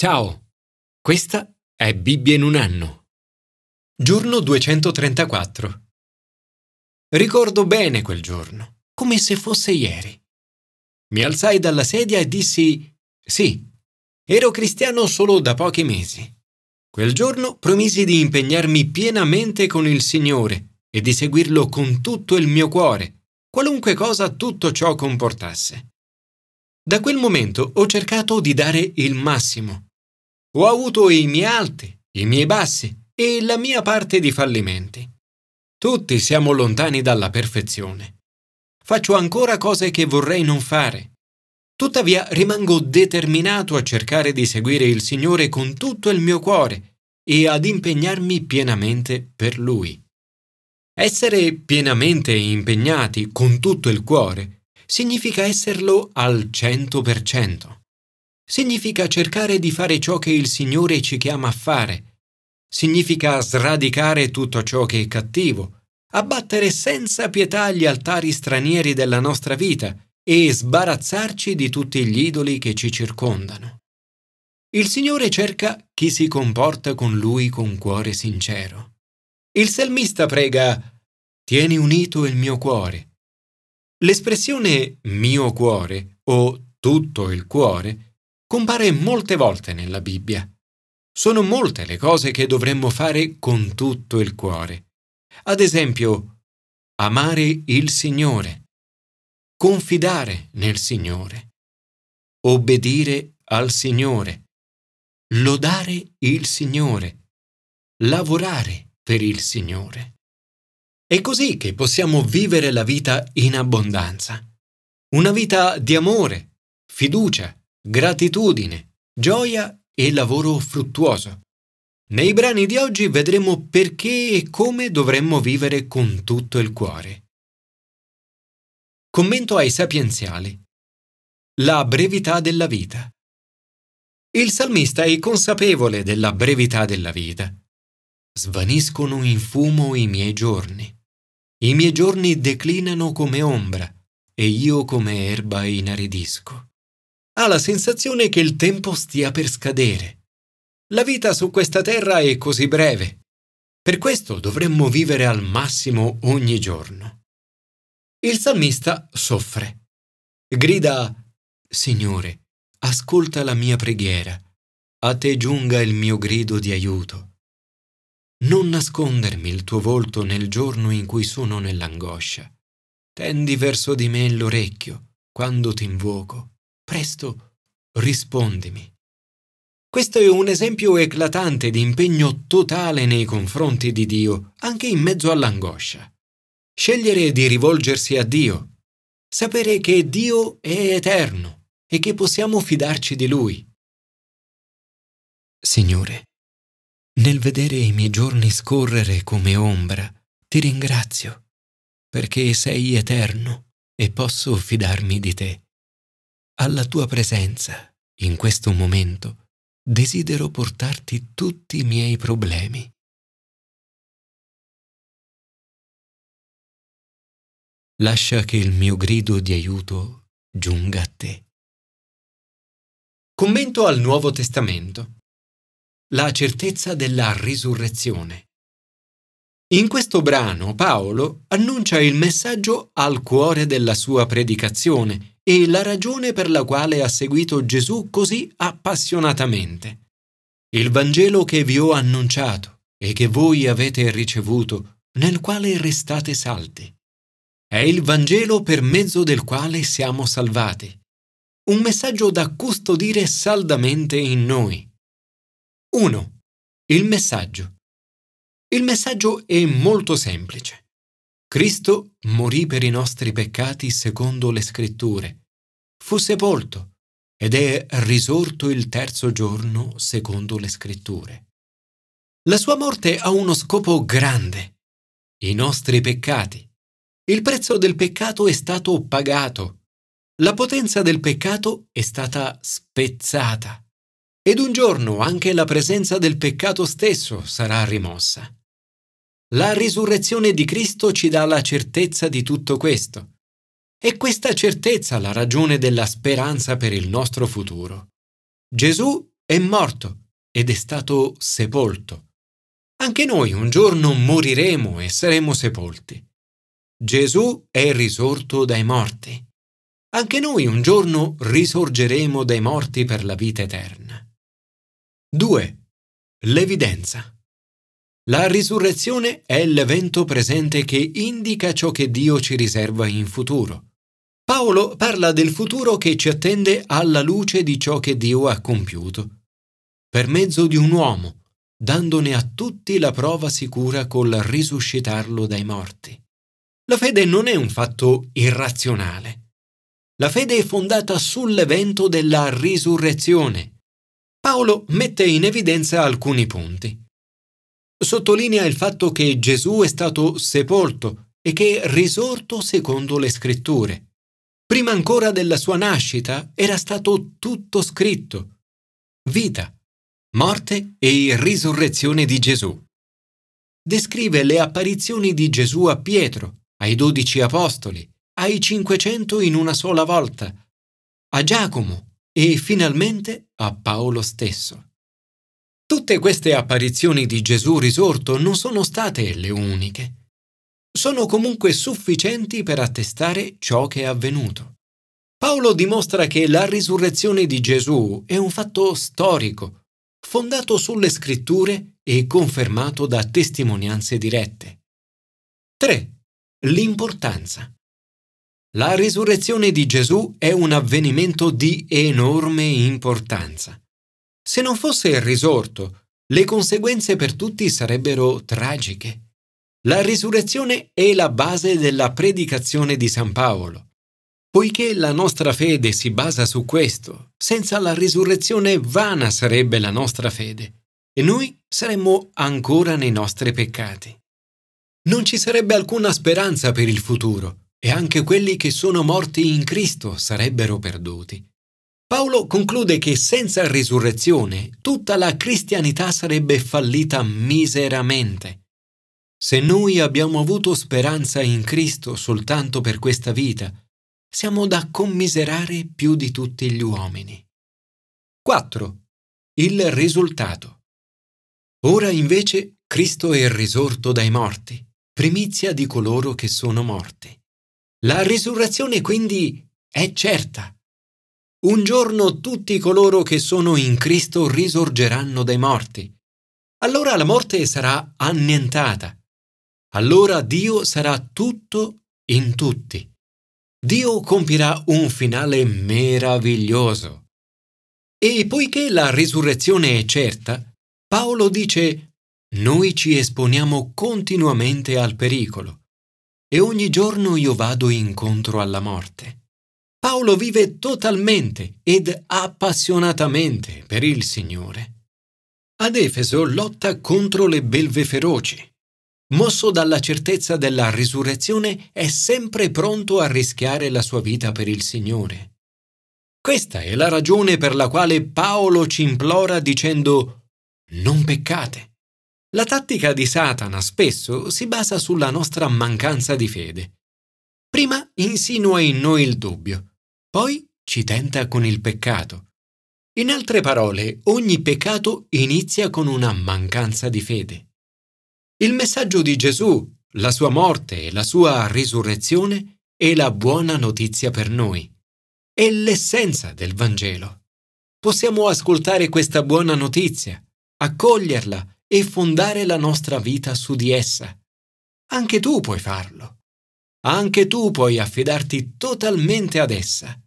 Ciao, questa è Bibbia in un anno. Giorno 234. Ricordo bene quel giorno, come se fosse ieri. Mi alzai dalla sedia e dissi sì, ero cristiano solo da pochi mesi. Quel giorno promisi di impegnarmi pienamente con il Signore e di seguirlo con tutto il mio cuore, qualunque cosa tutto ciò comportasse. Da quel momento ho cercato di dare il massimo ho avuto i miei alti, i miei bassi e la mia parte di fallimenti. Tutti siamo lontani dalla perfezione. Faccio ancora cose che vorrei non fare. Tuttavia rimango determinato a cercare di seguire il Signore con tutto il mio cuore e ad impegnarmi pienamente per Lui. Essere pienamente impegnati con tutto il cuore significa esserlo al cento per cento significa cercare di fare ciò che il Signore ci chiama a fare. Significa sradicare tutto ciò che è cattivo, abbattere senza pietà gli altari stranieri della nostra vita e sbarazzarci di tutti gli idoli che ci circondano. Il Signore cerca chi si comporta con Lui con cuore sincero. Il salmista prega Tieni unito il mio cuore. L'espressione mio cuore o tutto il cuore compare molte volte nella Bibbia. Sono molte le cose che dovremmo fare con tutto il cuore. Ad esempio, amare il Signore, confidare nel Signore, obbedire al Signore, lodare il Signore, lavorare per il Signore. È così che possiamo vivere la vita in abbondanza. Una vita di amore, fiducia, gratitudine, gioia e lavoro fruttuoso. Nei brani di oggi vedremo perché e come dovremmo vivere con tutto il cuore. Commento ai sapienziali. La brevità della vita. Il salmista è consapevole della brevità della vita. Svaniscono in fumo i miei giorni. I miei giorni declinano come ombra e io come erba inaridisco ha la sensazione che il tempo stia per scadere. La vita su questa terra è così breve. Per questo dovremmo vivere al massimo ogni giorno. Il salmista soffre. Grida, Signore, ascolta la mia preghiera, a te giunga il mio grido di aiuto. Non nascondermi il tuo volto nel giorno in cui sono nell'angoscia. Tendi verso di me l'orecchio quando ti invoco. Presto, rispondimi. Questo è un esempio eclatante di impegno totale nei confronti di Dio, anche in mezzo all'angoscia. Scegliere di rivolgersi a Dio, sapere che Dio è eterno e che possiamo fidarci di Lui. Signore, nel vedere i miei giorni scorrere come ombra, ti ringrazio, perché sei eterno e posso fidarmi di te. Alla tua presenza, in questo momento, desidero portarti tutti i miei problemi. Lascia che il mio grido di aiuto giunga a te. Commento al Nuovo Testamento. La certezza della risurrezione. In questo brano Paolo annuncia il messaggio al cuore della sua predicazione e la ragione per la quale ha seguito Gesù così appassionatamente. Il Vangelo che vi ho annunciato e che voi avete ricevuto, nel quale restate saldi. È il Vangelo per mezzo del quale siamo salvati. Un messaggio da custodire saldamente in noi. 1. Il messaggio. Il messaggio è molto semplice. Cristo morì per i nostri peccati secondo le scritture. Fu sepolto ed è risorto il terzo giorno secondo le scritture. La sua morte ha uno scopo grande. I nostri peccati. Il prezzo del peccato è stato pagato. La potenza del peccato è stata spezzata. Ed un giorno anche la presenza del peccato stesso sarà rimossa. La risurrezione di Cristo ci dà la certezza di tutto questo. È questa certezza la ragione della speranza per il nostro futuro. Gesù è morto ed è stato sepolto. Anche noi un giorno moriremo e saremo sepolti. Gesù è risorto dai morti. Anche noi un giorno risorgeremo dai morti per la vita eterna. 2. L'evidenza. La risurrezione è l'evento presente che indica ciò che Dio ci riserva in futuro. Paolo parla del futuro che ci attende alla luce di ciò che Dio ha compiuto, per mezzo di un uomo, dandone a tutti la prova sicura col risuscitarlo dai morti. La fede non è un fatto irrazionale. La fede è fondata sull'evento della risurrezione. Paolo mette in evidenza alcuni punti. Sottolinea il fatto che Gesù è stato sepolto e che è risorto secondo le scritture. Prima ancora della sua nascita era stato tutto scritto. Vita, morte e risurrezione di Gesù. Descrive le apparizioni di Gesù a Pietro, ai dodici apostoli, ai cinquecento in una sola volta, a Giacomo e finalmente a Paolo stesso. Tutte queste apparizioni di Gesù risorto non sono state le uniche sono comunque sufficienti per attestare ciò che è avvenuto. Paolo dimostra che la risurrezione di Gesù è un fatto storico, fondato sulle scritture e confermato da testimonianze dirette. 3. L'importanza. La risurrezione di Gesù è un avvenimento di enorme importanza. Se non fosse risorto, le conseguenze per tutti sarebbero tragiche. La risurrezione è la base della predicazione di San Paolo. Poiché la nostra fede si basa su questo, senza la risurrezione vana sarebbe la nostra fede e noi saremmo ancora nei nostri peccati. Non ci sarebbe alcuna speranza per il futuro e anche quelli che sono morti in Cristo sarebbero perduti. Paolo conclude che senza risurrezione tutta la cristianità sarebbe fallita miseramente se noi abbiamo avuto speranza in Cristo soltanto per questa vita, siamo da commiserare più di tutti gli uomini. 4. Il risultato. Ora invece Cristo è risorto dai morti, primizia di coloro che sono morti. La risurrezione quindi è certa. Un giorno tutti coloro che sono in Cristo risorgeranno dai morti. Allora la morte sarà annientata allora Dio sarà tutto in tutti. Dio compirà un finale meraviglioso. E poiché la risurrezione è certa, Paolo dice, noi ci esponiamo continuamente al pericolo e ogni giorno io vado incontro alla morte. Paolo vive totalmente ed appassionatamente per il Signore. Ad Efeso lotta contro le belve feroci mosso dalla certezza della risurrezione, è sempre pronto a rischiare la sua vita per il Signore. Questa è la ragione per la quale Paolo ci implora dicendo non peccate. La tattica di Satana spesso si basa sulla nostra mancanza di fede. Prima insinua in noi il dubbio, poi ci tenta con il peccato. In altre parole, ogni peccato inizia con una mancanza di fede. Il messaggio di Gesù, la sua morte e la sua risurrezione è la buona notizia per noi. È l'essenza del Vangelo. Possiamo ascoltare questa buona notizia, accoglierla e fondare la nostra vita su di essa. Anche tu puoi farlo. Anche tu puoi affidarti totalmente ad essa.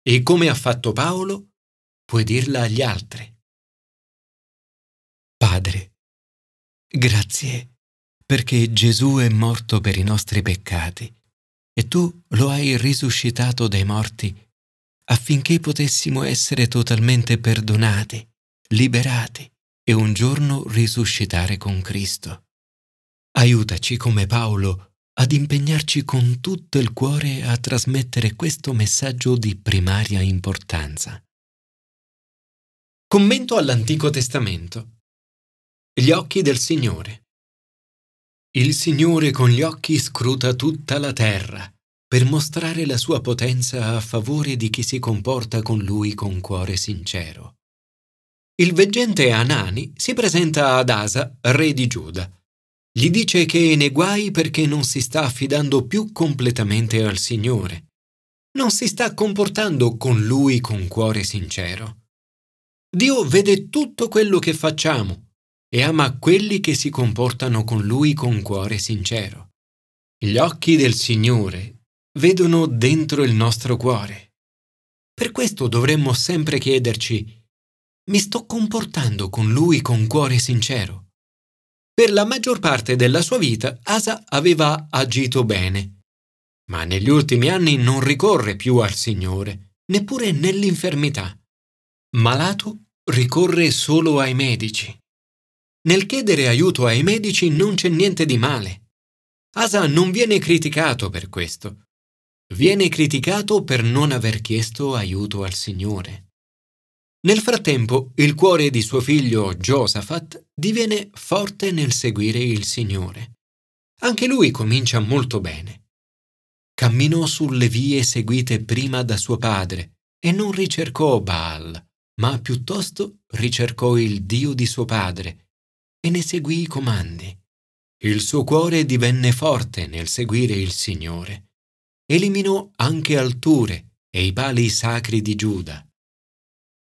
E come ha fatto Paolo, puoi dirla agli altri. Padre, Grazie perché Gesù è morto per i nostri peccati e tu lo hai risuscitato dai morti affinché potessimo essere totalmente perdonati, liberati e un giorno risuscitare con Cristo. Aiutaci come Paolo ad impegnarci con tutto il cuore a trasmettere questo messaggio di primaria importanza. Commento all'Antico Testamento. Gli occhi del Signore. Il Signore con gli occhi scruta tutta la terra per mostrare la sua potenza a favore di chi si comporta con Lui con cuore sincero. il veggente Anani si presenta ad Asa, re di Giuda. Gli dice che è nei guai perché non si sta affidando più completamente al Signore. Non si sta comportando con lui con cuore sincero. Dio vede tutto quello che facciamo e ama quelli che si comportano con lui con cuore sincero. Gli occhi del Signore vedono dentro il nostro cuore. Per questo dovremmo sempre chiederci mi sto comportando con lui con cuore sincero. Per la maggior parte della sua vita Asa aveva agito bene, ma negli ultimi anni non ricorre più al Signore, neppure nell'infermità. Malato ricorre solo ai medici. Nel chiedere aiuto ai medici non c'è niente di male. Asa non viene criticato per questo. Viene criticato per non aver chiesto aiuto al Signore. Nel frattempo, il cuore di suo figlio Josaphat diviene forte nel seguire il Signore. Anche lui comincia molto bene. Camminò sulle vie seguite prima da suo padre e non ricercò Baal, ma piuttosto ricercò il Dio di suo padre e ne seguì i comandi. Il suo cuore divenne forte nel seguire il Signore. Eliminò anche alture e i pali sacri di Giuda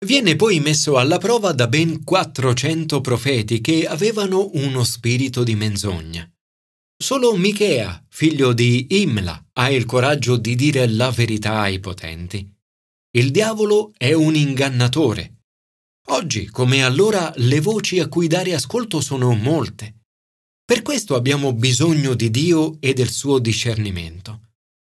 Viene poi messo alla prova da ben 400 profeti che avevano uno spirito di menzogna. Solo Michea, figlio di Imla, ha il coraggio di dire la verità ai potenti. Il diavolo è un ingannatore. Oggi, come allora, le voci a cui dare ascolto sono molte. Per questo abbiamo bisogno di Dio e del suo discernimento.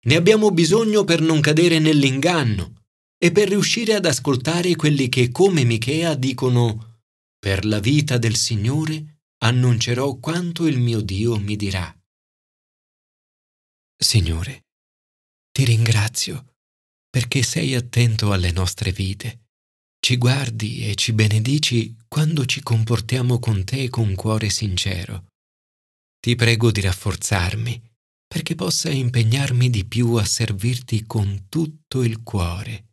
Ne abbiamo bisogno per non cadere nell'inganno, e per riuscire ad ascoltare quelli che come Michea dicono per la vita del Signore annuncerò quanto il mio Dio mi dirà. Signore, ti ringrazio perché sei attento alle nostre vite, ci guardi e ci benedici quando ci comportiamo con te con cuore sincero. Ti prego di rafforzarmi perché possa impegnarmi di più a servirti con tutto il cuore